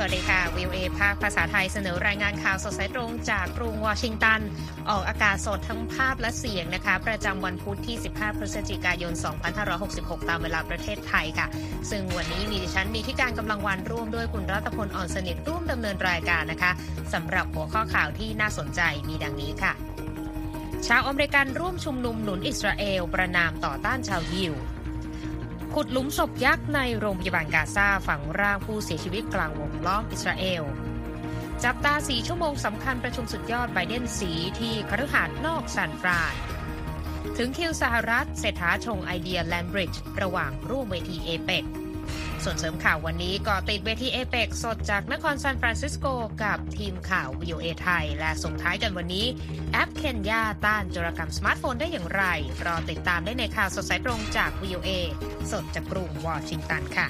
สวัสดีค่ะวิวเอภาคภาษาไทยเสนอรายงานข่าวสดสายตรงจากกรุงวอชิงตัน ออกอากาศสดทั้งภาพและเสียงนะคะ ประจำวันพุธที่ 15 พฤศจิกายน 2566 ตามเวลาประเทศไทยค่ะ ซึ่งวันนี้มีดิฉันมีที่การกำลังวันร่วมด้วยคุณรัตพลอ่อนสนิทร่วมดำเนินรายการนะคะสำหรับหัวข้อข่าวที่น่าสนใจมีดังนี้ค่ะ ชาวอเมริกันร่วมชุมนุมหนุนอิสราเอลประนามต่อต้านชาวยิว ขุดหลุมศพยักษ์ในโรงพยาบาลกาซาฝังร่างผู้เสียชีวิตกลางวงล้อมอิสราเอล จับตาสี่ชั่วโมงสำคัญประชุมสุดยอดไบเดนสีที่คฤหาสน์นอกซานฟรานถึงคิวสหรัฐเศรษฐาชงไอเดียแลนด์บริดจ์ระหว่างร่วมเวทีเอเปก ส่วนเสริมข่าววันนี้เกาะติดเวทีเอเปกสดจากนครซานฟรานซิสโกกับทีมข่าว VOA ไทย และส่งท้ายกันวันนี้ แอปเคนยาต้านจรกรรมสมาร์ทโฟนได้อย่างไร รอติดตามได้ในข่าวสดสายตรงจาก VOA สดจากกรุงวอชิงตันค่ะ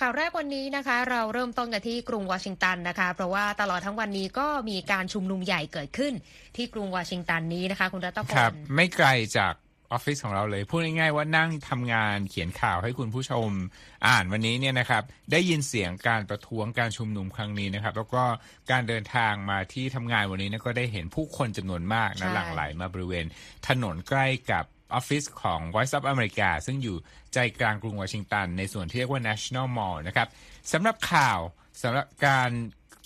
ข่าวแรกวันนี้นะคะเราเริ่มต้นกันที่กรุงวอชิงตันนะคะเพราะว่าตลอดทั้งวันนี้ก็มีการชุมนุมใหญ่เกิดขึ้น ที่กรุงวอชิงตันนี้นะคะ คุณรัตพครับไม่ไกลจาก ออฟฟิศของเราเลย พูดง่ายๆว่านั่งทำงานเขียนข่าวให้คุณผู้ชมอ่านวันนี้เนี่ยนะครับ ได้ยินเสียงการประท้วงการชุมนุมครั้งนี้นะครับ แล้วก็การเดินทางมาที่ทำงานวันนี้เนี่ยก็ได้เห็นผู้คนจำนวนมากใช่นะหลั่งไหลมาบริเวณ ถนนใกล้กับออฟฟิศของ Voice of America ซึ่งอยู่ใจกลางกรุงวอชิงตัน ในส่วนที่เรียกว่า National Mall นะครับสำหรับข่าวสำหรับการ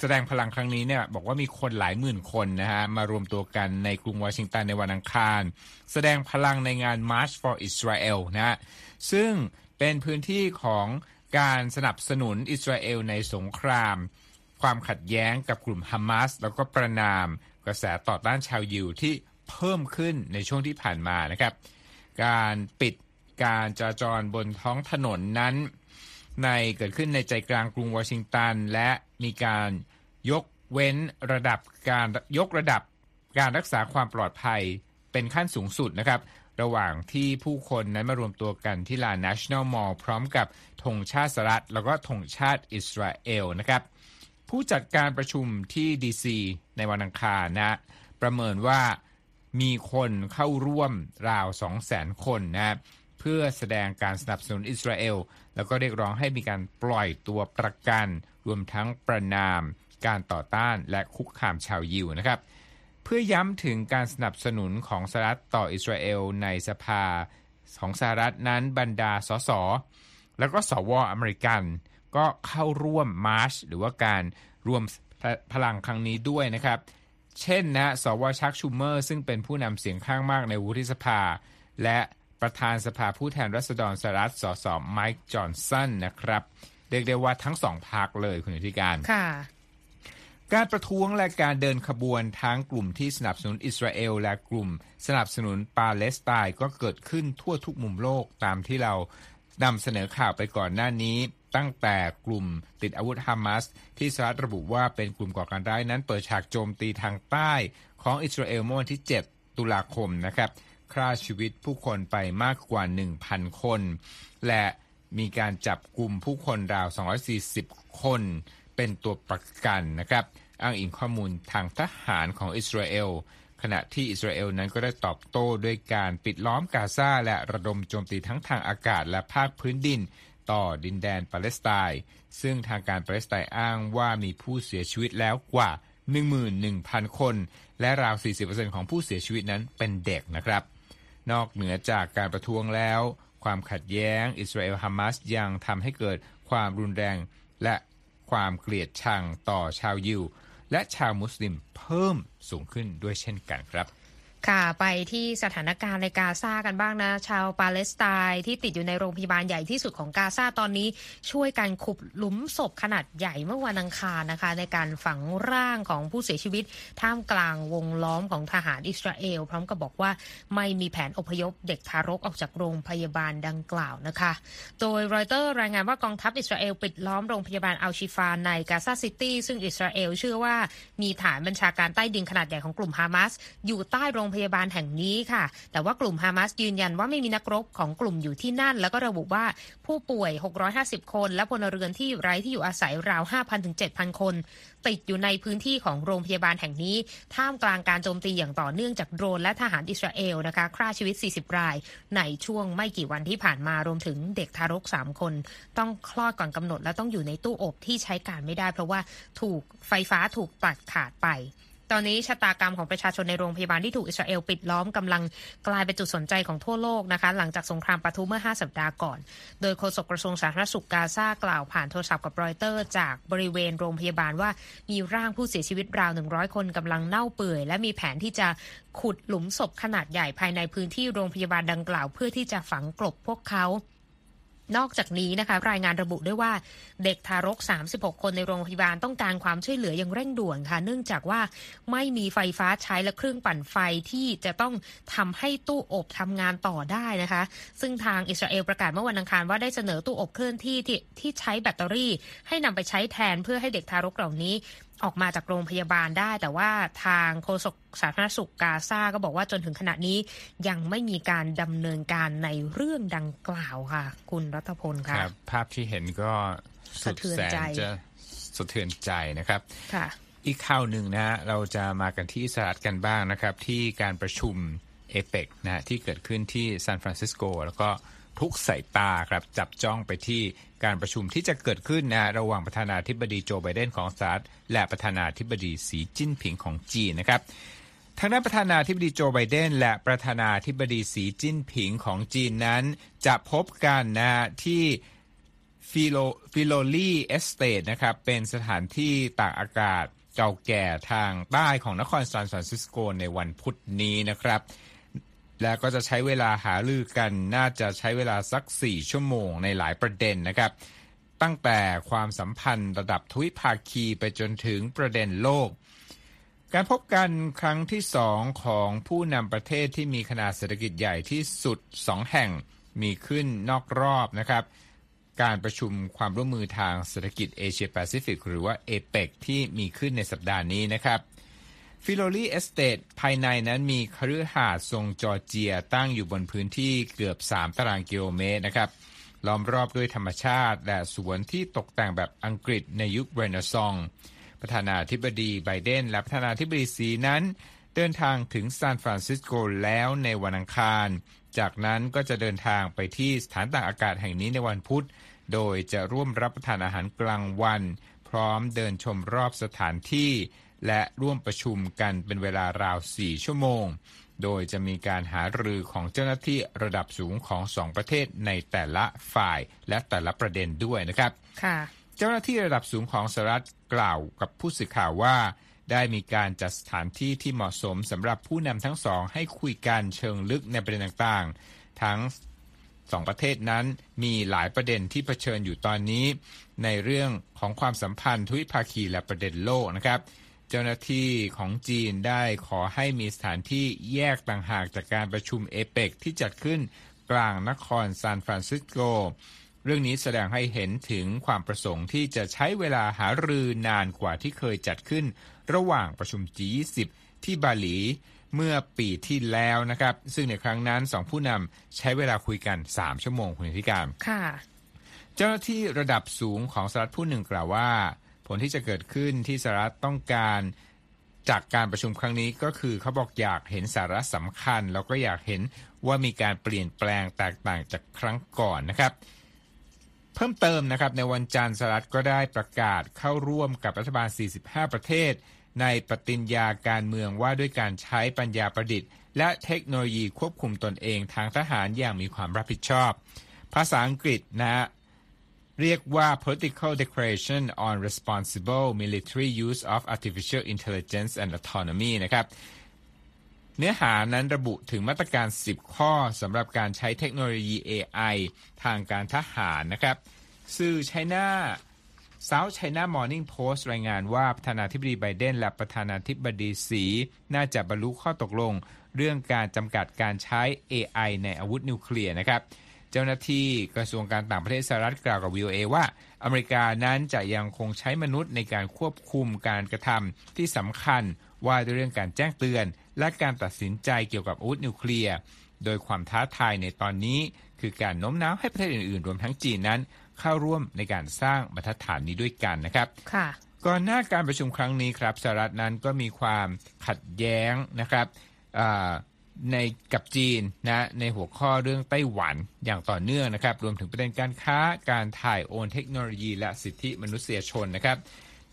แสดงพลังครั้งนี้เนี่ยบอกว่ามีคนหลายหมื่นคนนะฮะมารวมตัวกันในกรุงวอชิงตันในวันอังคาร แสดงพลังในงาน March for Israel นะฮะซึ่งเป็นพื้นที่ของการสนับสนุนอิสราเอลในสงคราม ความขัดแย้งกับกลุ่มฮามาสแล้วก็ประนามกระแสต่อต้านชาวยิวที่เพิ่มขึ้นในช่วงที่ผ่านมานะครับ การปิดการจราจรบนท้องถนนนั้น ในเกิดขึ้นในใจกลางกรุงวอชิงตัน และมีการยกเว้นระดับการยกระดับการรักษาความปลอดภัยเป็นขั้นสูงสุดนะครับ ระหว่างที่ผู้คนนั้นมารวมตัวกันที่ลาน National Mall พร้อมกับธงชาติสหรัฐแล้วก็ธงชาติอิสราเอลนะครับ ผู้จัดการประชุมที่ดีซีในวันอังคารนะประเมินว่ามีคนเข้าร่วมราว 200,000 คนนะ เพื่อแสดงการสนับสนุนอิสราเอล แล้วก็เรียกร้องให้มีการปล่อยตัวประกัน รวมทั้งประนาม การต่อต้านและคุกคามชาวยิวนะครับ เพื่อย้ำถึงการสนับสนุนของสหรัฐต่ออิสราเอลในสภาของสหรัฐนั้นบรรดาสสแล้วก็สวอเมริกัน ก็เข้าร่วมมาร์ชหรือว่าการรวมพลังครั้งนี้ด้วยนะครับ เช่นนะ สวชักชูเมอร์ ซึ่งเป็นผู้นำเสียงข้างมากในวุฒิสภา และ ประธานสภาผู้แทนรัษฎรสหรัฐสสไมค์จอห์นสันนะครับ เรียกได้ว่าทั้งสองพรรคเลยคุณอธิการค่ะการประท้วงและการเดินขบวนทั้งกลุ่มที่สนับสนุนอิสราเอลและกลุ่มสนับสนุนปาเลสไตน์ก็เกิดขึ้นทั่วทุกมุมโลกตามที่เรานำเสนอข่าวไปก่อนหน้านี้ ตั้งแต่กลุ่มติดอาวุธฮามาสที่สหรัฐระบุว่าเป็นกลุ่มก่อการร้ายนั้นเปิดฉากโจมตีทางใต้ของอิสราเอลเมื่อวันที่ 7 ตุลาคมนะครับ ฆ่าชีวิตผู้คนไปมากกว่า 1,000 คน และมีการจับกลุ่มผู้คนราว 240 คนเป็นตัวประกันนะครับ อ้างอิงข้อมูลทางทหารของอิสราเอลขณะที่อิสราเอลนั้นก็ได้ตอบโต้ด้วยการปิดล้อมกาซาและระดมโจมตีทั้งทางอากาศและภาคพื้นดิน ต่อดินแดนปาเลสไตน์ซึ่งทางการปาเลสไตน์อ้างว่ามีผู้เสียชีวิตแล้วกว่า 11,000 คน และราว 40%ของผู้เสียชีวิตนั้นเป็นเด็กนะครับ นอกเหนือจากการประท้วงแล้ว ความขัดแย้งอิสราเอลฮามาสยังทำให้เกิดความรุนแรง และความเกลียดชังต่อชาวยิว และชาวมุสลิมเพิ่มสูงขึ้นด้วยเช่นกันครับ ค่ะ ไปที่สถานการณ์ในกาซากันบ้างนะ ชาวปาเลสไตน์ที่ติดอยู่ในโรงพยาบาลใหญ่ที่สุดของกาซาตอนนี้ช่วยกันขุดหลุมศพขนาดใหญ่เมื่อวันอังคารนะคะ ในการฝังร่างของผู้เสียชีวิต ท่ามกลางวงล้อมของทหารอิสราเอล พร้อมกับบอกว่าไม่มีแผนอพยพเด็กทารกออกจากโรงพยาบาลดังกล่าวนะคะ โดยรอยเตอร์รายงานว่ากองทัพอิสราเอลปิดล้อมโรงพยาบาลอัลชิฟาในกาซาซิตี้ซึ่งอิสราเอลเชื่อว่ามีฐานบัญชาการใต้ดินขนาดใหญ่ของกลุ่มฮามาสอยู่ใต้โรงพยาบาลแห่งนี้ค่ะ แต่ว่ากลุ่มฮามาสยืนยันว่าไม่มีนักรบของกลุ่มอยู่ที่นั่น แล้วก็ระบุว่าผู้ป่วย 650 คน และพลเรือนที่ไร้ที่อยู่อาศัยราว 5,000ถึง7,000 คน ติดอยู่ในพื้นที่ของโรงพยาบาลแห่งนี้ ท่ามกลางการโจมตีอย่างต่อเนื่องจากโดรนและทหารอิสราเอลนะคะฆ่าชีวิต 40 ราย ในช่วงไม่กี่วันที่ผ่านมารวมถึงเด็กทารก 3 คน ต้องคลอดก่อนกำหนดและต้องอยู่ในตู้อบที่ใช้การไม่ได้ เพราะว่าถูกไฟฟ้าถูกตัดขาดไป ตอนนี้ชะตากรรมของประชาชนในโรงพยาบาลที่ถูกอิสราเอลปิดล้อมกำลังกลายเป็นจุดสนใจของทั่วโลกนะคะหลังจากสงครามปะทุเมื่อ 5 สัปดาห์ก่อน โดยโฆษกกระทรวงสาธารณสุขกาซากล่าวผ่านโทรศัพท์กับรอยเตอร์ จากบริเวณโรงพยาบาลว่ามีร่างผู้เสียชีวิตราว 100 คนกำลังเน่าเปื่อย และมีแผนที่จะขุดหลุมศพขนาดใหญ่ภายในพื้นที่โรงพยาบาลดังกล่าว เพื่อที่จะฝังกลบพวกเขา นอกจากนี้นะคะ รายงานระบุด้วยว่าเด็กทารก 36 คนในโรงพยาบาลต้องการความช่วยเหลืออย่างเร่งด่วนค่ะ เนื่องจากว่าไม่มีไฟฟ้าใช้และเครื่องปั่นไฟที่จะต้องทำให้ตู้อบทำงานต่อได้นะคะ ซึ่งทางอิสราเอลประกาศเมื่อวันอังคารว่าได้เสนอตู้อบเคลื่อนที่ที่ที่ใช้แบตเตอรี่ ให้นำไปใช้แทนเพื่อให้เด็กทารกเหล่านี้ ออกมาจากโรงพยาบาลได้ แต่ว่าทางโฆษกสาธารณสุขกาซาก็บอกว่าจนถึงขณะนี้ยังไม่มีการดำเนินการในเรื่องดังกล่าวค่ะ คุณรัฐพลคค่ะรับภาพที่เห็นก็สุดสะเทือนแสนใจจะสะเทือนใจนะครับค่ะอีกข่าวหนึ่งนะฮะเราจะมากันที่สหรัฐกันบ้างนะครับ ที่การประชุมเอเปกนะฮะที่เกิดขึ้นที่ซานฟรานซิสโกแล้วก็ ทุกสายตาครับจับจ้องไปที่การประชุมที่จะเกิดขึ้นนะระหว่างประธานาธิบดีโจไบเดนของสหรัฐและประธานาธิบดีสีจิ้นผิงของจีนนะครับทางด้านประธานาธิบดีโจไบเดน และประธานาธิบดีสีจิ้นผิงของจีนนั้น จะพบกันนะที่ฟิโลฟิโลลีเอสเตทนะครับเป็นสถานที่ตากอากาศเก่าแก่ทางใต้ของนครซานฟรานซิสโกในวันพุธนี้นะครับ แล้วก็จะใช้เวลาหารือกันน่าจะใช้เวลาสัก 4 ชั่วโมงในหลายประเด็นนะครับ ตั้งแต่ความสัมพันธ์ระดับทวิภาคีไปจนถึงประเด็นโลก การพบกันครั้งที่สองของผู้นำประเทศที่มีขนาดเศรษฐกิจใหญ่ที่สุดสองแห่งมีขึ้นนอกรอบนะครับ การประชุมความร่วมมือทางเศรษฐกิจเอเชียแปซิฟิกหรือว่าเอเปกที่มีขึ้นในสัปดาห์นี้นะครับ ฟิโลลีเอสเตทภายในนั้นมีคฤหาสน์ทรงจอร์เจียตั้งอยู่บนพื้นที่เกือบ 3 ตารางกิโลเมตรนะครับล้อมรอบด้วยธรรมชาติ และสวนที่ตกแต่งแบบอังกฤษในยุคเรเนซองส์ประธานาธิบดีไบเดนและประธานาธิบดีสีนั้น เดินทางถึงซานฟรานซิสโกแล้วในวันอังคาร จากนั้นก็จะเดินทางไปที่สถานตากอากาศแห่งนี้ในวันพุธ โดยจะร่วมรับประทานอาหารกลางวัน พร้อมเดินชมรอบสถานที่ และร่วมประชุมกันเป็นเวลาราว 4 ชั่วโมง โดยจะมีการหารือของเจ้าหน้าที่ระดับสูงของสองประเทศในแต่ละฝ่ายและแต่ละประเด็นด้วยนะครับค่ะเจ้าหน้าที่ระดับสูงของสหรัฐกล่าวกับผู้สื่อข่าวว่า ได้มีการจัดสถานที่ที่เหมาะสมสำหรับผู้นำทั้งสองให้คุยกันเชิงลึกในประเด็นต่างๆ ทั้งสองประเทศนั้นมีหลายประเด็นที่เผชิญอยู่ตอนนี้ ในเรื่องของความสัมพันธ์ทวิภาคีและประเด็นโลกนะครับ เจ้าหน้าที่ของจีนได้ขอให้มีสถานที่แยกต่างหากจากการประชุมเอเปกที่จัดขึ้นกลางนครซานฟรานซิสโก เรื่องนี้แสดงให้เห็นถึงความประสงค์ที่จะใช้เวลาหารือนานกว่าที่เคยจัดขึ้น ระหว่างประชุม G20 ที่บาหลีเมื่อปีที่แล้วนะครับ ซึ่งในครั้งนั้นสองผู้นำใช้เวลาคุยกัน 3 ชั่วโมงคุณธิการค่ะ เจ้าหน้าที่ระดับสูงของสหรัฐผู้หนึ่งกล่าวว่า ผลที่จะเกิดขึ้นที่สหรัฐต้องการจากการประชุมครั้งนี้ก็คือเขาบอกอยากเห็นสาระสำคัญ แล้วก็อยากเห็นว่ามีการเปลี่ยนแปลงแตกต่างจากครั้งก่อนนะครับ เพิ่มเติมนะครับในวันจันทร์สหรัฐก็ได้ประกาศเข้าร่วมกับรัฐบาล 45 ประเทศ ในปฏิญญาการเมืองว่าด้วยการใช้ปัญญาประดิษฐ์ และเทคโนโลยีควบคุมตนเองทางทหารอย่างมีความรับผิดชอบ ภาษาอังกฤษนะ เรียกว่า Political Declaration on Responsible Military Use of Artificial Intelligence and Autonomy นะครับเนื้อหานั้นระบุถึงมาตรการ 10 ข้อสำหรับการใช้เทคโนโลยี AI ทางการทหารนะครับ สื่อไชน่า South China Morning Post รายงานว่าประธานาธิบดีไบเดนและประธานาธิบดีสี น่าจะบรรลุข้อตกลง เรื่องการจำกัดการใช้ AI ในอาวุธนิวเคลียร์นะครับ เจ้าหน้าที่กระทรวงการต่างประเทศสหรัฐกล่าวกับ VOA ว่า อเมริกานั้นจะยังคงใช้มนุษย์ในการควบคุมการกระทำที่สำคัญว่าด้วยเรื่องการแจ้งเตือน และการตัดสินใจเกี่ยวกับอาวุธนิวเคลียร์ โดยความท้าทายในตอนนี้คือการโน้มน้าวให้ประเทศอื่นๆ รวมทั้งจีนนั้น เข้าร่วมในการสร้างบรรทัดฐานนี้ด้วยกันนะครับค่ะก่อนหน้าการประชุมครั้งนี้ครับสหรัฐนั้นก็มีความขัดแย้งนะครับ ในกับจีนนะในหัวข้อเรื่องไต้หวันอย่างต่อเนื่องนะครับ รวมถึงประเด็นการค้าการถ่ายโอนเทคโนโลยี และสิทธิมนุษยชนนะครับ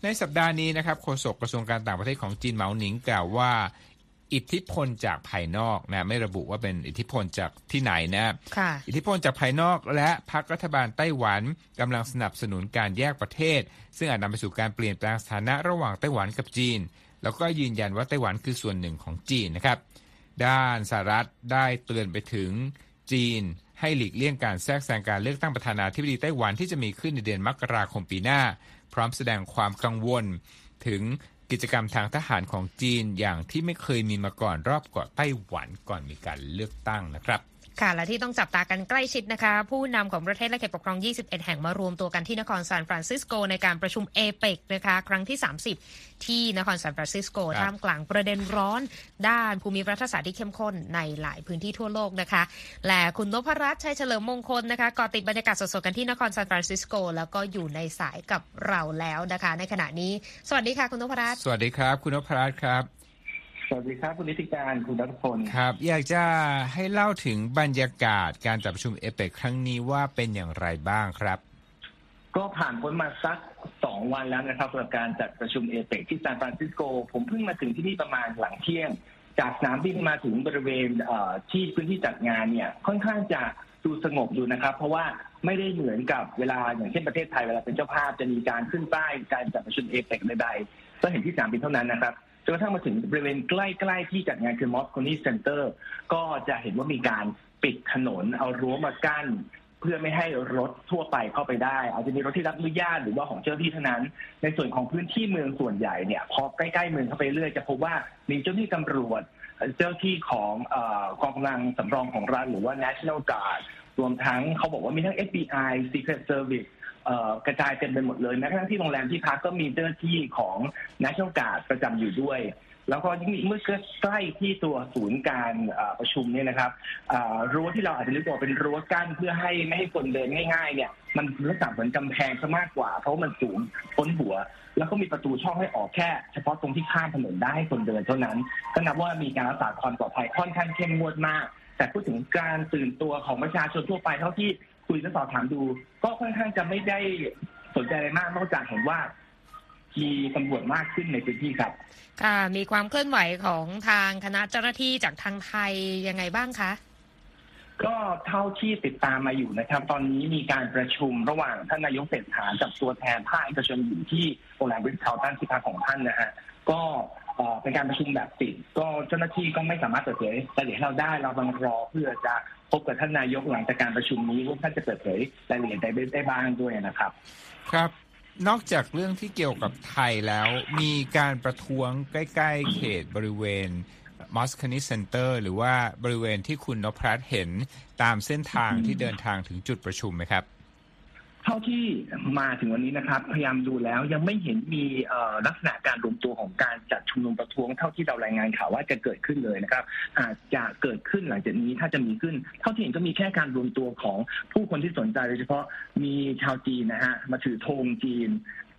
ในสัปดาห์นี้นะครับโฆษกกระทรวงการต่างประเทศของจีนเหมาหนิงกล่าวว่า อิทธิพลจากภายนอกนะไม่ระบุว่าเป็นอิทธิพลจากที่ไหนนะอิทธิพลจากภายนอกและพรรครัฐบาลไต้หวันกำลังสนับสนุนการแยกประเทศ ซึ่งอาจนำไปสู่การเปลี่ยนแปลงสถานะระหว่างไต้หวันกับจีน แล้วก็ยืนยันว่าไต้หวันคือส่วนหนึ่งของจีนนะครับ ด้านสหรัฐได้เตือนไปถึงจีนให้หลีกเลี่ยงการแทรกแซงการเลือกตั้งประธานาธิบดีไต้หวันที่จะมีขึ้นในเดือนมกราคมปีหน้า พร้อมแสดงความกังวล ถึงกิจกรรมทางทหารของจีนอย่างที่ไม่เคยมีมาก่อนรอบเกาะไต้หวันก่อนมีการเลือกตั้งนะครับ ค่ะ และที่ต้องจับตากันใกล้ชิดนะคะ ผู้นำของประเทศและเขตปกครอง 21 แห่งมารวมตัวกันที่นครซานฟรานซิสโกในการประชุมเอเปกนะคะ ครั้งที่ 30 ที่นครซานฟรานซิสโกท่ามกลางประเด็นร้อน ด้านภูมิรัฐศาสตร์ที่เข้มข้นในหลายพื้นที่ทั่วโลกนะคะ และคุณนพรัตน์ชัยเฉลิมมงคลนะคะเกาะติดบรรยากาศสดๆกันที่นครซานฟรานซิสโกแล้วก็อยู่ในสายกับเราแล้วนะคะ ในขณะนี้ สวัสดีค่ะคุณนพรัตน์สวัสดีครับ คุณนพรัตน์ครับ สวัสดีครับคุณนิติการคุณรัตพลครับ อยากจะให้เล่าถึงบรรยากาศการจัดประชุมเอเปกครั้งนี้ว่าเป็นอย่างไรบ้างครับ ก็ผ่านพ้นมาสักสองวันแล้วนะครับสำหรับการจัดประชุมเอเปกที่ซานฟรานซิสโก ผมเพิ่งมาถึงที่นี่ประมาณหลังเที่ยง จากสนามบินมาถึงบริเวณที่พื้นที่จัดงานเนี่ยค่อนข้างจะดูสงบอยู่นะครับ เพราะว่าไม่ได้เหมือนกับเวลาอย่างเช่นประเทศไทยเวลาเป็นเจ้าภาพจะมีการขึ้นป้ายการจัดประชุมเอเปกใดๆก็เห็นที่สนามบินเท่านั้นนะครับ จนกระทั่งมาถึงบริเวณใกล้ ๆ ที่จัดงานคือมอสโคนีเซ็นเตอร์ก็จะเห็นว่ามีการปิดถนนเอารั้วมากั้น เพื่อไม่ให้รถทั่วไปเข้าไปได้ อาจจะมีรถที่รับอนุญาตหรือว่าของเจ้าหน้าที่เท่านั้น ในส่วนของพื้นที่เมืองส่วนใหญ่เนี่ยพอใกล้ๆเมืองเข้าไปเรื่อยจะพบว่ามีเจ้าหน้าที่ตำรวจ เจ้าที่ของกองกำลังสำรองของรัฐหรือว่า National Guard รวมทั้งเขาบอกว่ามีทั้ง FBI Secret Service กระจายเต็มไปหมดเลยแม้กระทั่งที่โรงแรมที่พักก็มีเจ้าหน้าที่ของ National Guard ประจำอยู่ด้วย แล้วก็ยิ่งเมื่อใกล้ที่ตัวศูนย์การประชุมเนี่ยนะครับรั้วที่เราอาจจะเรียกว่าเป็นรั้วกั้นเพื่อให้ไม่ให้คนเดินง่ายๆเนี่ยมันลักษณะเหมือนกำแพงซะมากกว่า เพราะมันสูงพ้นหัว แล้วก็มีประตูช่องให้ออกแค่ เฉพาะตรงที่ข้ามถนนได้ให้คนเดินเท่านั้นก็นับว่ามีการรักษาความปลอดภัยค่อนข้างเข้มงวดมาก แต่พูดถึงการตื่นตัวของประชาชนทั่วไปเท่าที่ คุยและสอบถามดู ก็ค่อนข้างจะไม่ได้สนใจอะไรมากนอกจากเห็นว่า มีตำรวจมากขึ้นในพื้นที่ครับ ค่ะ มีความเคลื่อนไหวของทางคณะเจ้าหน้าที่จากทางไทยยังไงบ้างคะ ก็เท่าที่ติดตามมาอยู่นะครับ ตอนนี้มีการประชุมระหว่างท่านนายกเศรษฐากับตัวแทนภาคเอกชนอยู่ที่โรงแรมบริทาวตันที่พักของท่านนะฮะก็เป็นการประชุมแบบปิดก็เจ้าหน้าที่ก็ไม่สามารถเปิดเผยรายละเอียดเราได้เราบังรอเพื่อจะพบกับท่านนายกหลังจากการประชุมนี้ว่าท่านจะเปิดเผยรายละเอียดได้ได้บ้างด้วยนะครับ ครับนอกจากเรื่องที่เกี่ยวกับไทยแล้วมีการประท้วงใกล้ ๆ เขตบริเวณ มอสโคนีเซ็นเตอร์หรือว่าบริเวณที่คุณนพรัตเห็นตามเส้นทางที่เดินทางถึงจุดประชุมไหมครับ เท่าที่มาถึงวันนี้นะครับ พยายามดูแล้วยังไม่เห็นมีลักษณะการรวมตัวของการจัดชุมนุมประท้วงเท่าที่เรารายงานข่าวว่าจะเกิดขึ้นเลยนะครับ อาจจะเกิดขึ้นหลังจากนี้ถ้าจะมีขึ้น เท่าที่เห็นก็มีแค่การรวมตัวของผู้คนที่สนใจโดยเฉพาะมีชาวจีนนะฮะมาถือธงจีน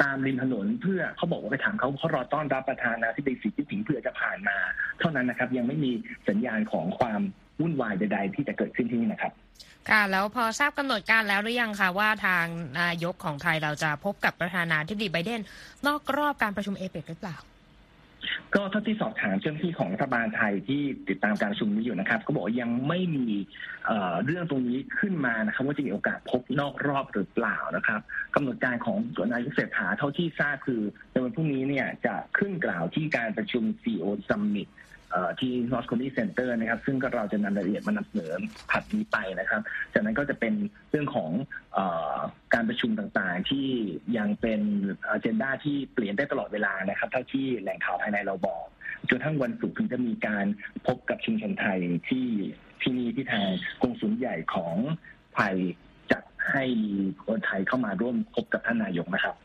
ตามริมถนนเพื่อเขาบอกว่าไปถามเขาเขารอต้อนรับประธานาธิบดีสีจิ้นผิงเพื่อจะผ่านมา เท่านั้นนะครับ ยังไม่มีสัญญาณของความวุ่นวายใด ๆ ที่จะเกิดขึ้นที่นี่นะครับ ค่ะ แล้วพอทราบกำหนดการแล้วหรือยังคะว่าทางนายกของไทยเราจะพบกับประธานาธิบดีไบเดนนอกรอบการประชุมเอเปกหรือเปล่า ก็เท่าที่สอบถามเจ้าหน้าที่ของรัฐบาลไทยที่ติดตามการชุมนี้อยู่นะครับ ก็บอกยังไม่มีเรื่องตรงนี้ขึ้นมานะครับ ว่าจะมีโอกาสพบนอกรอบหรือเปล่านะครับกำหนดการของตัวนายกเศรษฐาเท่าที่ทราบคือในวันพรุ่งนี้เนี่ยจะขึ้นกล่าวที่การประชุม CEO Summit ที่ North County Center นะครับ ซึ่งก็เราจะนำรายละเอียดมานำเสนอผัดนี้ไปนะครับ จากนั้นก็จะเป็นเรื่องของอการประชุมต่างๆ ที่ยังเป็นอเจนดาที่เปลี่ยนได้ตลอดเวลานะครับเท่าที่แหล่งข่าวภายในเราบอกจนทั้งวันศุกร์ถึงจะมีการพบกับชุมชนไทยที่ที่นี่ที่ทางกองสุลใหญ่ของไทยจัดให้คนไทยเข้ามาร่วมพบกับท่านนายกนะครับ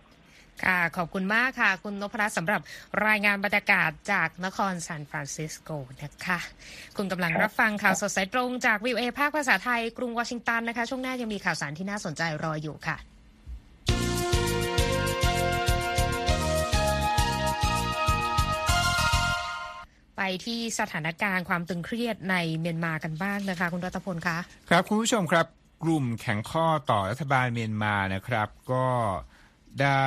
ค่ะขอบคุณมากค่ะ คุณนพรัตน์สำหรับรายงานบรรยากาศจากนครซานฟรานซิสโกนะคะ คุณกำลังรับฟังข่าวสดสายตรงจากวิวเอภาคภาษาไทยกรุงวอชิงตันนะคะ ช่วงหน้ายังมีข่าวสารที่น่าสนใจรออยู่ค่ะไปที่สถานการณ์ความตึงเครียดในเมียนมากันบ้างนะคะ คุณรัตพลคะครับคุณผู้ชมครับ กลุ่มแข่งข้อต่อรัฐบาลเมียนมานะครับ ก็ได้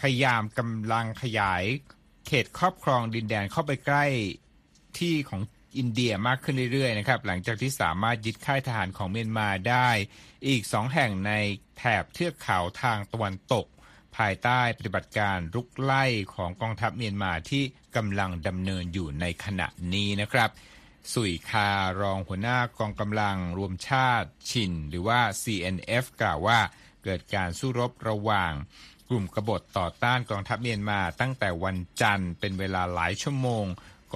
พยายามกำลังขยายเขตครอบครองดินแดนเข้าไปใกล้ที่ของอินเดียมากขึ้นเรื่อยๆนะครับหลังจากที่สามารถยึดค่ายทหารของเมียนมาได้ อีกสองแห่งในแถบเทือกเขาทางตะวันตก ภายใต้ปฏิบัติการรุกไล่ของกองทัพเมียนมาที่กำลังดำเนินอยู่ในขณะนี้นะครับ สุยคารองหัวหน้ากองกำลังรวมชาติชิน หรือว่า CNF กล่าวว่าเกิดการสู้รบระหว่าง กลุ่มกบฏต่อต้านกองทัพเมียนมาตั้งแต่วันจันทร์เป็นเวลาหลายชั่วโมง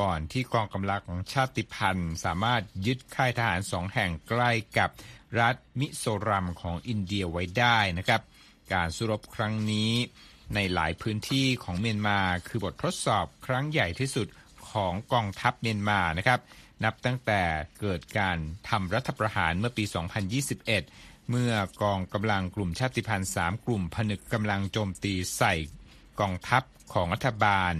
ก่อนที่กองกำลังของชาติพันธุ์ สามารถยึดค่ายทหารสองแห่งใกล้กับรัฐมิโซรัมของอินเดียไว้ได้นะครับ การสู้รบครั้งนี้ในหลายพื้นที่ของเมียนมา คือบททดสอบครั้งใหญ่ที่สุดของกองทัพเมียนมานะครับ นับตั้งแต่เกิดการทำรัฐประหารเมื่อปี 2021 เมื่อกองกำลังกลุ่มชาติพันธุ์สามกลุ่มผนึกกำลังโจมตีใส่กองทัพของรัฐบาล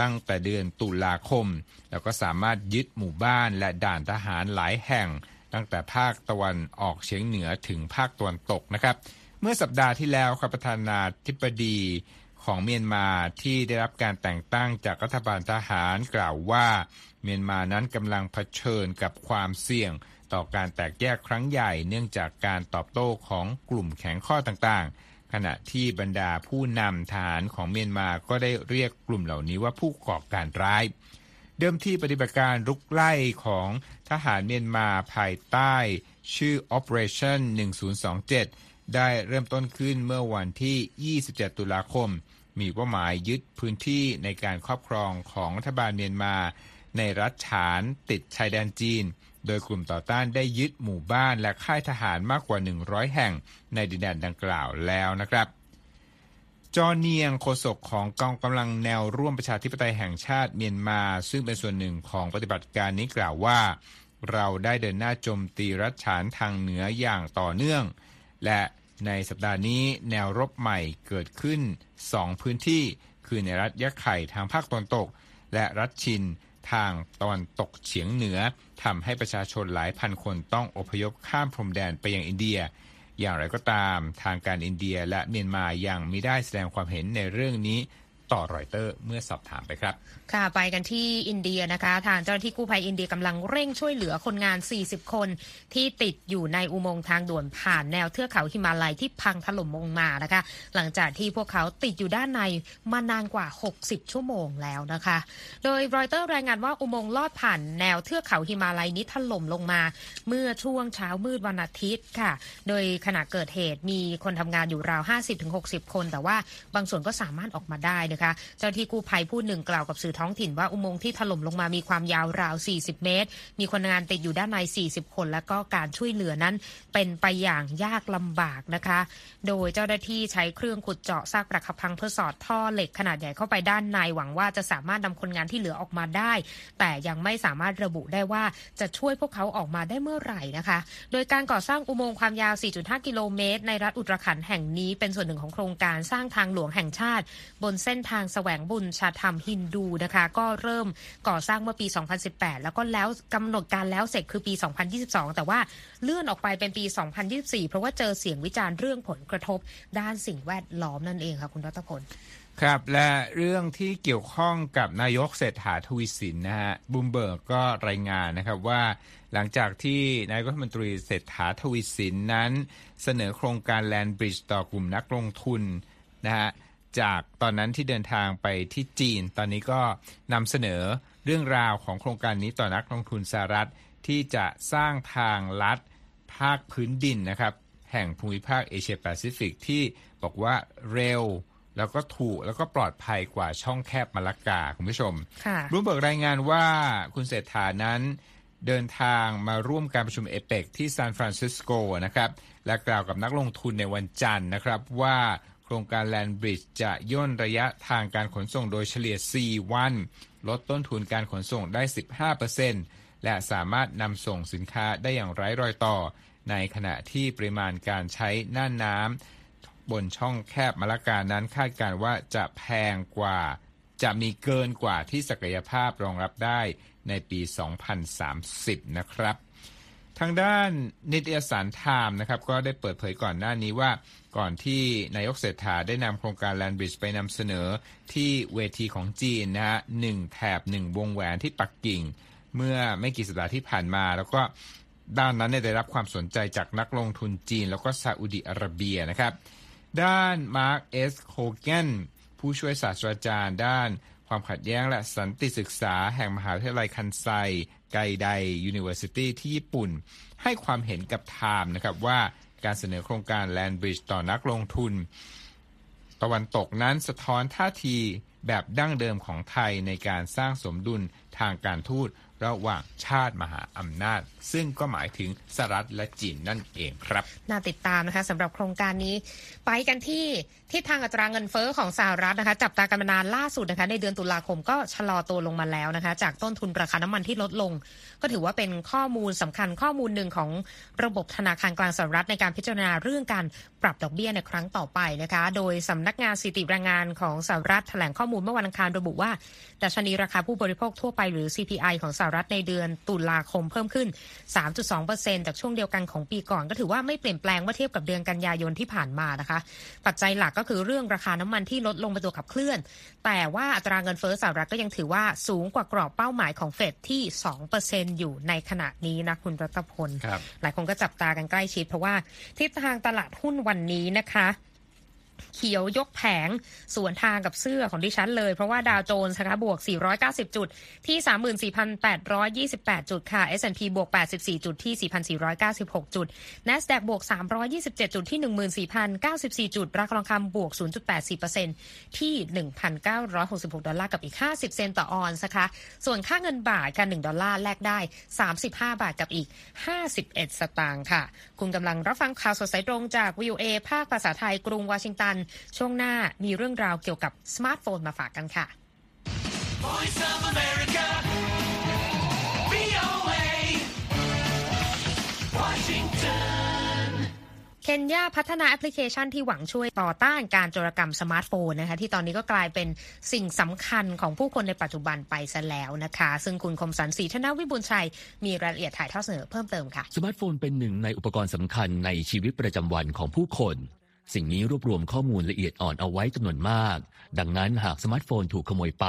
ตั้งแต่เดือนตุลาคม แล้วก็สามารถยึดหมู่บ้านและด่านทหารหลายแห่ง ตั้งแต่ภาคตะวันออกเฉียงเหนือถึงภาคตะวันตกนะครับเมื่อสัปดาห์ที่แล้วครับประธานาธิบดีของเมียนมาที่ได้รับการแต่งตั้งจากรัฐบาลทหารกล่าวว่า เมียนมานั้นกำลังเผชิญกับความเสี่ยง ต่อการแตกแยกครั้งใหญ่เนื่องจากการตอบโต้ของกลุ่มแข็งข้อต่างๆ ขณะที่บรรดาผู้นำทหารของเมียนมาก็ได้เรียกกลุ่มเหล่านี้ว่าผู้ก่อการร้าย เดิมที่ปฏิบัติการรุกไล่ของทหารเมียนมาภายใต้ชื่อ Operation 1027 ได้เริ่มต้นขึ้นเมื่อวันที่ 27 ตุลาคม มีเป้าหมายยึดพื้นที่ในการครอบครองของรัฐบาลเมียนมา ในรัฐฉานติดชายแดนจีน โดยกลุ่มต่อต้านได้ยึดหมู่บ้านและค่ายทหารมากกว่า 100 แห่งในดินแดนดังกล่าวแล้วนะครับ จอเนียงโฆษกของกองกำลังแนวร่วมประชาธิปไตยแห่งชาติเมียนมา ซึ่งเป็นส่วนหนึ่งของปฏิบัติการนี้กล่าวว่า เราได้เดินหน้าโจมตีรัฐฉานทางเหนืออย่างต่อเนื่อง และในสัปดาห์นี้แนวรบใหม่เกิดขึ้น 2 พื้นที่ คือในรัฐยะไข่ทางภาคตะวันตก และรัฐชินทางตะวันตกเฉียงเหนือ ทำให้ประชาชนหลายพันคนต้องอพยพข้ามพรมแดนไปยังอินเดีย อย่างไรก็ตาม ทางการอินเดียและเมียนมายังไม่ได้แสดงความเห็นในเรื่องนี้ ต่อรอยเตอร์เมื่อสอบถามไปครับ ค่ะไปกันที่อินเดียนะคะ ทางเจ้าหน้าที่กู้ภัยอินเดียกำลังเร่งช่วยเหลือคนงาน 40 คน ที่ติดอยู่ในอุโมงค์ทางด่วนผ่านแนวเทือกเขาหิมาลัยที่พังถล่มลงมานะคะ หลังจากที่พวกเขาติดอยู่ด้านในมานานกว่า 60 ชั่วโมงแล้วนะคะ โดยรอยเตอร์รายงานว่าอุโมงค์ลอดผ่านแนวเทือกเขาหิมาลัยนี้ถล่มลงมา เมื่อช่วงเช้ามืดวันอาทิตย์ค่ะ โดยขณะเกิดเหตุมีคนทำงานอยู่ราว 50-60 คน แต่ว่าบางส่วนก็สามารถออกมาได้นะคะ เจ้าที่กู้ภัยผู้หนึ่งกล่าวกับสื่อท้องถิ่นว่าอุโมงค์ที่ถล่มลงมามีความยาวราว 40 เมตร มีคนงานติดอยู่ด้านใน 40 คน แล้วก็การช่วยเหลือนั้นเป็นไปอย่างยากลำบากนะคะ โดยเจ้าหน้าที่ใช้เครื่องขุดเจาะซากปรักหักพังเพื่อสอดท่อเหล็กขนาดใหญ่เข้าไปด้านในหวังว่าจะสามารถนำคนงานที่เหลือออกมาได้ แต่ยังไม่สามารถระบุได้ว่าจะช่วยพวกเขาออกมาได้เมื่อไหร่นะคะ โดยการก่อสร้างอุโมงค์ความยาว 4.5 กิโลเมตร ในรัฐอุตรขันแห่งนี้เป็นส่วนหนึ่งของโครงการสร้างทางหลวงแห่งชาติ บนเส้นทางแสวงบุญชาธรรมฮินดูนะคะ ก็เริ่มก่อสร้างเมื่อปี 2018 แล้วก็แล้วกำหนดการแล้วเสร็จคือปี 2022 แต่ว่าเลื่อนออกไปเป็นปี 2024 เพราะว่าเจอเสียงวิจารณ์เรื่องผลกระทบด้านสิ่งแวดล้อมนั่นเองค่ะคุณรัตพลครับและเรื่องที่เกี่ยวข้องกับนายกเศรษฐาทวีสินนะฮะบูมเบิร์กก็รายงานนะครับว่า หลังจากที่นายกรัฐมนตรีเศรษฐาทวีสินนั้น เสนอโครงการแลนบริดจ์ต่อกลุ่มนักลงทุนนะฮะ จากตอนนั้นที่เดินทางไปที่จีน ตอนนี้ก็นำเสนอเรื่องราวของโครงการนี้ต่อนักลงทุนสหรัฐ ที่จะสร้างทางลัดภาคพื้นดินนะครับ แห่งภูมิภาคเอเชียแปซิฟิกที่บอกว่าเร็วแล้วก็ถูกแล้วก็ปลอดภัยกว่าช่องแคบมาลากาคุณผู้ชมค่ะบลูมเบิร์กรายงานว่าคุณเศรษฐานั้น เดินทางมาร่วมการประชุมเอเปกที่ซานฟรานซิสโกนะครับ และกล่าวกับนักลงทุนในวันจันทร์นะครับว่าโค รรงการแลนด์บริดจ์จะย่นระยะทางการขนส่งโดยเฉลี่ย 4 วัน ลดต้นทุนการขนส่งได้ 15%และสามารถนำส่งสินค้าได้อย่างไร้รอยต่อ ในขณะที่ปริมาณการใช้น่านน้ำบนช่องแคบมะละกานั้นคาดการว่าจะแพงกว่า จะมีเกินกว่าที่ศักยภาพรองรับได้ในปี 2030 นะครับทางด้านนิตยสารไทม์นะครับก็ได้เปิดเผยก่อนหน้านี้ว่า ก่อนที่นายกเศรษฐาได้นำโครงการแลนบริดจ์ไปนำเสนอที่เวทีของจีนนะฮะหนึ่งแถบหนึ่งวงแหวนที่ปักกิ่ง เมื่อไม่กี่สัปดาห์ที่ผ่านมา แล้วก็ด้านนั้นได้รับความสนใจจากนักลงทุนจีน แล้วก็ซาอุดิอาระเบียนะครับ ด้านมาร์คเอสโคเกนผู้ช่วยศาสตราจารย์ด้านความขัดแย้งและสันติศึกษาแห่งมหาวิทยาลัยคันไซ ไกได University ที่ญี่ปุ่น ให้ความเห็นกับไทม์นะครับว่า การเสนอโครงการแลนด์บริดจ์ต่อนักลงทุน ตะวันตกนั้นสะท้อนท่าทีแบบดั้งเดิมของไทยในการสร้างสมดุลทางการทูต ระหว่างชาติมหาอำนาจ ซึ่งก็หมายถึงสหรัฐและจีนนั่นเองครับ น่าติดตามนะคะสำหรับโครงการนี้ ไปกันที่ทิศทางอัตราเงินเฟอ้อของสหรัฐนะคะ จับตากันมานานล่าสุดนะคะในเดือนตุลาคมก็ชะลอตัวลงมาแล้วนะคะ จากต้นทุนราคาน้ำมันที่ลดลง ก็ถือว่าเป็นข้อมูลสำคัญข้อมูลหนึ่งของระบบธนาคารกลางสหรัฐในการพิจารณาเรื่องการปรับดอกเบี้ยในครั้งต่อไปนะคะ โดยสำนักงานสถิติแรงงานของสหรัฐแถลงข้อมูลเมื่อวันอังคารระบุว่าดัชนีราคาผู้บริโภคทั่วไปหรือ CPI ของสหรัฐในเดือนตุลาคมเพิ่มขึ้น 3.2%จากช่วงเดียวกันของปีก่อน ก็ถือว่าไม่เปลี่ยนแปลงเมื่อเทียบกับเดือนกันยายนที่ผ่านมานะคะ ปัจจัยหลักก็คือเรื่องราคาน้ำมันที่ลดลงเป็นตัวขับเคลื่อน แต่ว่าอัตราเงินเฟ้อสหรัฐก็ยังถือว่าสูงกว่ากรอบเป้าหมายของเฟดที่ 2%อยู่ในขณะนี้นะคุณรัตพล หลายคนก็จับตากันใกล้ชิดเพราะว่าทิศทางตลาดหุ้นวันนี้นะคะ เขียวยกแผงสวนทางกับเสื้อของดิฉันเลย เพราะว่าดาวโจนส์นะคะบวก 490 จุดที่ 34,828 จุดค่ะ S&P บวก 84 จุดที่ 4,496 จุด NASDAQ บวก 327 จุดที่ 14,094 จุด ราคาทองคำบวก 0.84%ที่ 1,966 ดอลลาร์กับอีก 50 เซนต์ต่อออนซ์นะคะส่วนค่าเงินบาทกัน1ดอลลาร์แลกได้ 35 บาทกับอีก 51 สตางค์ค่ะ คุณกำลังรับฟังข่าวสดสายตรงจาก VOA ภาคภาษาไทยกรุงวอชิงตันช่วงหน้ามีเรื่องราวเกี่ยวกับสมาร์ทโฟนมาฝากกันค่ะ Voice of America, VOA, Washington เคนยาพัฒนาแอปพลิเคชันที่หวังช่วยต่อต้านการโจรกรรมสมาร์ทโฟนนะคะที่ตอนนี้ก็กลายเป็นสิ่งสำคัญของผู้คนในปัจจุบันไปซะแล้วนะคะ ซึ่งคุณคมสันศรีธนวิบุญชัย มีรายละเอียดถ่ายทอดเสนอเพิ่มเติมค่ะ สมาร์ทโฟนเป็นหนึ่งในอุปกรณ์สำคัญในชีวิตประจำวันของผู้คน สิ่งนี้รวบรวมข้อมูลละเอียดอ่อนเอาไว้จำนวนมาก ดังนั้นหากสมาร์ทโฟนถูกขโมยไป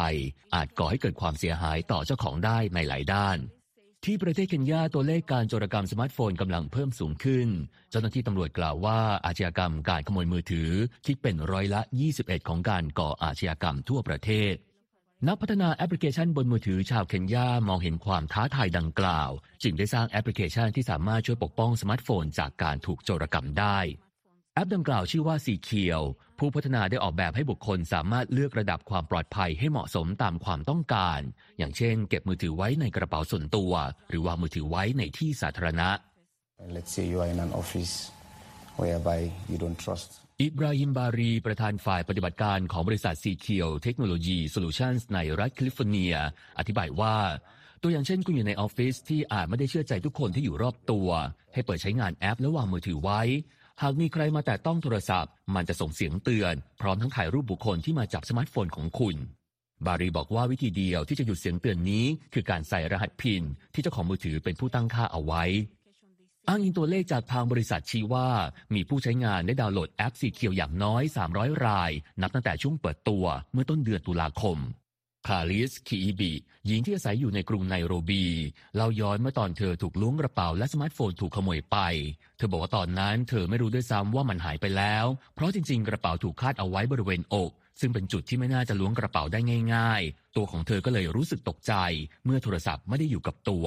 อาจก่อให้เกิดความเสียหายต่อเจ้าของได้ในหลายด้าน ที่ประเทศเคนยาตัวเลขการโจรกรรมสมาร์ทโฟนกำลังเพิ่มสูงขึ้น เจ้าหน้าที่ตำรวจกล่าวว่าอาชญากรรมการขโมยมือถือ คิดเป็นร้อยละ 21 ของการก่ออาชญากรรมทั่วประเทศนักพัฒนาแอปพลิเคชันบนมือถือชาวเคนยามองเห็นความท้าทายดังกล่าว จึงได้สร้างแอปพลิเคชันที่สามารถช่วยปกป้องสมาร์ทโฟนจากการถูกโจรกรรมได้ แอปดังกล่าวชื่อว่าสีเขียว ผู้พัฒนาได้ออกแบบให้บุคคลสามารถเลือกระดับความปลอดภัยให้เหมาะสมตามความต้องการ อย่างเช่น เก็บมือถือไว้ในกระเป๋าส่วนตัว หรือวางมือถือไว้ในที่สาธารณะ Let's say you are in an office whereby you don't trust อิบราฮิมบารี ประธานฝ่ายปฏิบัติการของบริษัทสีเขียวเทคโนโลยีโซลูชันส์ในรัฐแคลิฟอร์เนีย อธิบายว่า ตัวอย่างเช่นคุณอยู่ในออฟฟิศที่อาจไม่ได้เชื่อใจทุกคนที่อยู่รอบตัว ให้เปิดใช้งานแอปและวางมือถือไว้ หากมีใครมาแตะต้องโทรศัพท์ มันจะส่งเสียงเตือน พร้อมทั้งถ่ายรูปบุคคลที่มาจับสมาร์ทโฟนของคุณ บารีบอกว่าวิธีเดียวที่จะหยุดเสียงเตือนนี้ คือการใส่รหัสพินที่เจ้าของมือถือเป็นผู้ตั้งค่าเอาไว้ อ้างอิงตัวเลขจากทางบริษัทชี้ว่า มีผู้ใช้งานได้ดาวน์โหลดแอปสีเขียวอย่างน้อย 300 ราย นับตั้งแต่ช่วงเปิดตัวเมื่อต้นเดือนตุลาคม คาลิสคีอีบีหญิงที่อาศัยอยู่ในกรุงไนโรบีเล่าย้อนเมื่อตอนเธอถูกล้วงกระเป๋าและสมาร์ทโฟนถูกขโมยไป เธอบอกว่าตอนนั้นเธอไม่รู้ด้วยซ้ำว่ามันหายไปแล้ว เพราะจริงๆ กระเป๋าถูกคาดเอาไว้บริเวณอก ซึ่งเป็นจุดที่ไม่น่าจะล้วงกระเป๋าได้ง่าย ๆ ตัวของเธอก็เลยรู้สึกตกใจ เมื่อโทรศัพท์ไม่ได้อยู่กับตัว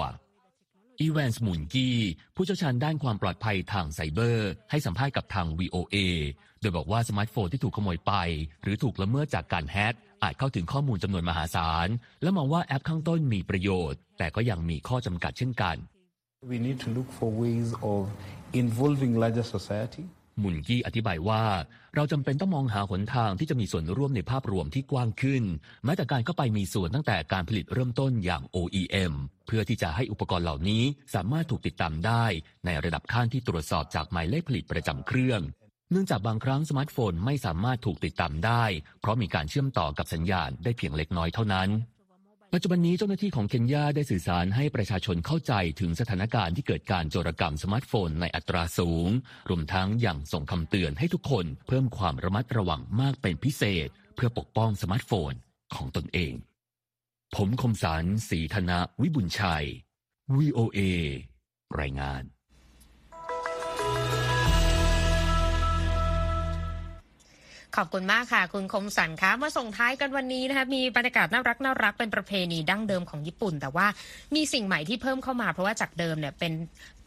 อีแวนส์มุนกี้ผู้เชี่ยวชาญด้านความปลอดภัยทางไซเบอร์ ให้สัมภาษณ์กับทาง VOA โดยบอกว่าสมาร์ทโฟนที่ถูกขโมยไป หรือถูกละเมิดจากการแฮก อาจเข้าถึงข้อมูลจำนวนมหาศาล และมองว่าแอปข้างต้นมีประโยชน์ แต่ก็ยังมีข้อจำกัดเช่นกัน We need to look for ways of involving larger society มุนกี้อธิบายว่า เราจำเป็นต้องมองหาหนทางที่จะมีส่วนร่วมในภาพรวมที่กว้างขึ้น แม้แต่การเข้าไปมีส่วนตั้งแต่การผลิตเริ่มต้นอย่าง OEM เพื่อที่จะให้อุปกรณ์เหล่านี้สามารถถูกติดตามได้ ในระดับขั้นที่ตรวจสอบจากหมายเลขผลิตประจำเครื่อง เนื่องจากบางครั้งสมาร์ทโฟนไม่สามารถถูกติดตามได้ เพราะมีการเชื่อมต่อกับสัญญาณได้เพียงเล็กน้อยเท่านั้นปัจจุบันนี้เจ้าหน้าที่ของเคนยาได้สื่อสารให้ประชาชนเข้าใจถึงสถานการณ์ที่เกิดการโจรกรรมสมาร์ทโฟนในอัตราสูง รวมทั้งยังส่งคำเตือนให้ทุกคนเพิ่มความระมัดระวังมากเป็นพิเศษ เพื่อปกป้องสมาร์ทโฟนของตนเอง ผมคมสันศรีธนวิบุญชัย VOA รายงาน ขอบคุณมากค่ะ คุณคมสันคะมาส่งท้ายกันวันนี้นะคะมีบรรยากาศน่ารักน่ารักเป็นประเพณีดั้งเดิมของญี่ปุ่น แต่ว่ามีสิ่งใหม่ที่เพิ่มเข้ามาเพราะว่าจากเดิมเนี่ยเป็น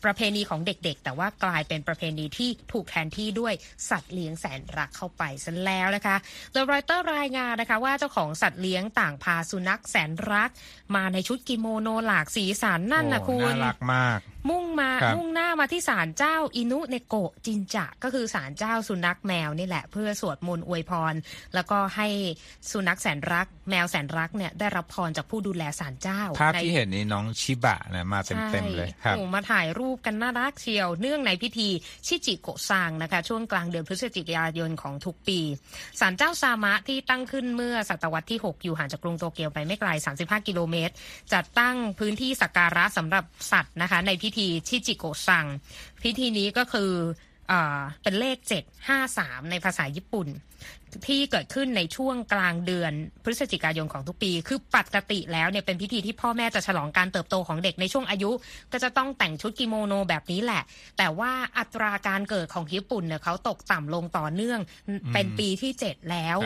ประเพณีของเด็กๆ แต่ว่ากลายเป็นประเพณีที่ถูกแทนที่ด้วยสัตว์เลี้ยงแสนรักเข้าไปซะแล้วนะคะ โดยรอยเตอร์รายงานนะคะว่าเจ้าของสัตว์เลี้ยงต่างพาสุนัขแสนรัก มาในชุดกิโมโนหลากสีสันนั่นนะคุณน่ารักมาก มุ่งมามุ่งหน้ามาที่ศาลเจ้าอินุเนโกะจินจะก็คือศาลเจ้าสุนัขแมวนี่แหละ เพื่อสวดมนต์อวยพร แล้วก็ให้สุนัขแสนรัก แมวแสนรักเนี่ยได้รับพรจากผู้ดูแลศาลเจ้าภาพที่เห็นนี่น้องชิบะนะมาเต็มๆเลยครับมาถ่ายรูปูปกันน่ารักเชียว เนื่องในพิธีชิจิโกซังนะคะ ช่วงกลางเดือนพฤศจิกายนของทุกปีศาลเจ้าซามะที่ตั้งขึ้นเมื่อศตวรรษที่ 6 อยู่ห่างจากกรุงโตเกียวไปไม่ไกล 35 กิโลเมตร จัดตั้งพื้นที่สักการะสำหรับสัตว์นะคะ ในพิธีชิจิโกซัง พิธีนี้ก็คือ เป็นเลข 753 ในภาษาญี่ปุ่น ที่เกิดขึ้นในช่วงกลางเดือนพฤศจิกายนของทุกปี คือปกติแล้วเนี่ยเป็นพิธีที่พ่อแม่จะฉลองการเติบโตของเด็กในช่วงอายุ ก็จะต้องแต่งชุดกิโมโนแบบนี้แหละ แต่ว่าอัตราการเกิดของญี่ปุ่นเนี่ยเขาตกต่ำลงต่อเนื่องเป็นปีที่ 7 แล้ว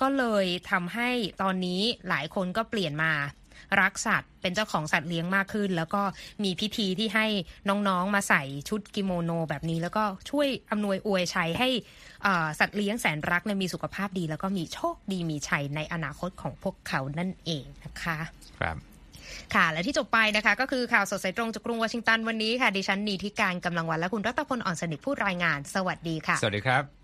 ก็เลยทำให้ตอนนี้หลายคนก็เปลี่ยนมา รักสัตว์ เป็นเจ้าของสัตว์เลี้ยงมากขึ้น แล้วก็มีพิธีที่ให้น้องๆมาใส่ชุดกิโมโนแบบนี้ แล้วก็ช่วยอำนวยอวยชัยให้สัตว์เลี้ยงแสนรักมีสุขภาพดี แล้วก็มีโชคดีมีชัยในอนาคตของพวกเขานั่นเองนะคะครับค่ะและที่จบไปนะคะ ก็คือข่าวสดสายตรงจากกรุงวอชิงตันวันนี้ค่ะ ดิฉันนีทิการกำลังวันและคุณรัตพลอ่อนสนิทผู้รายงาน สวัสดีค่ะ สวัสดีครับ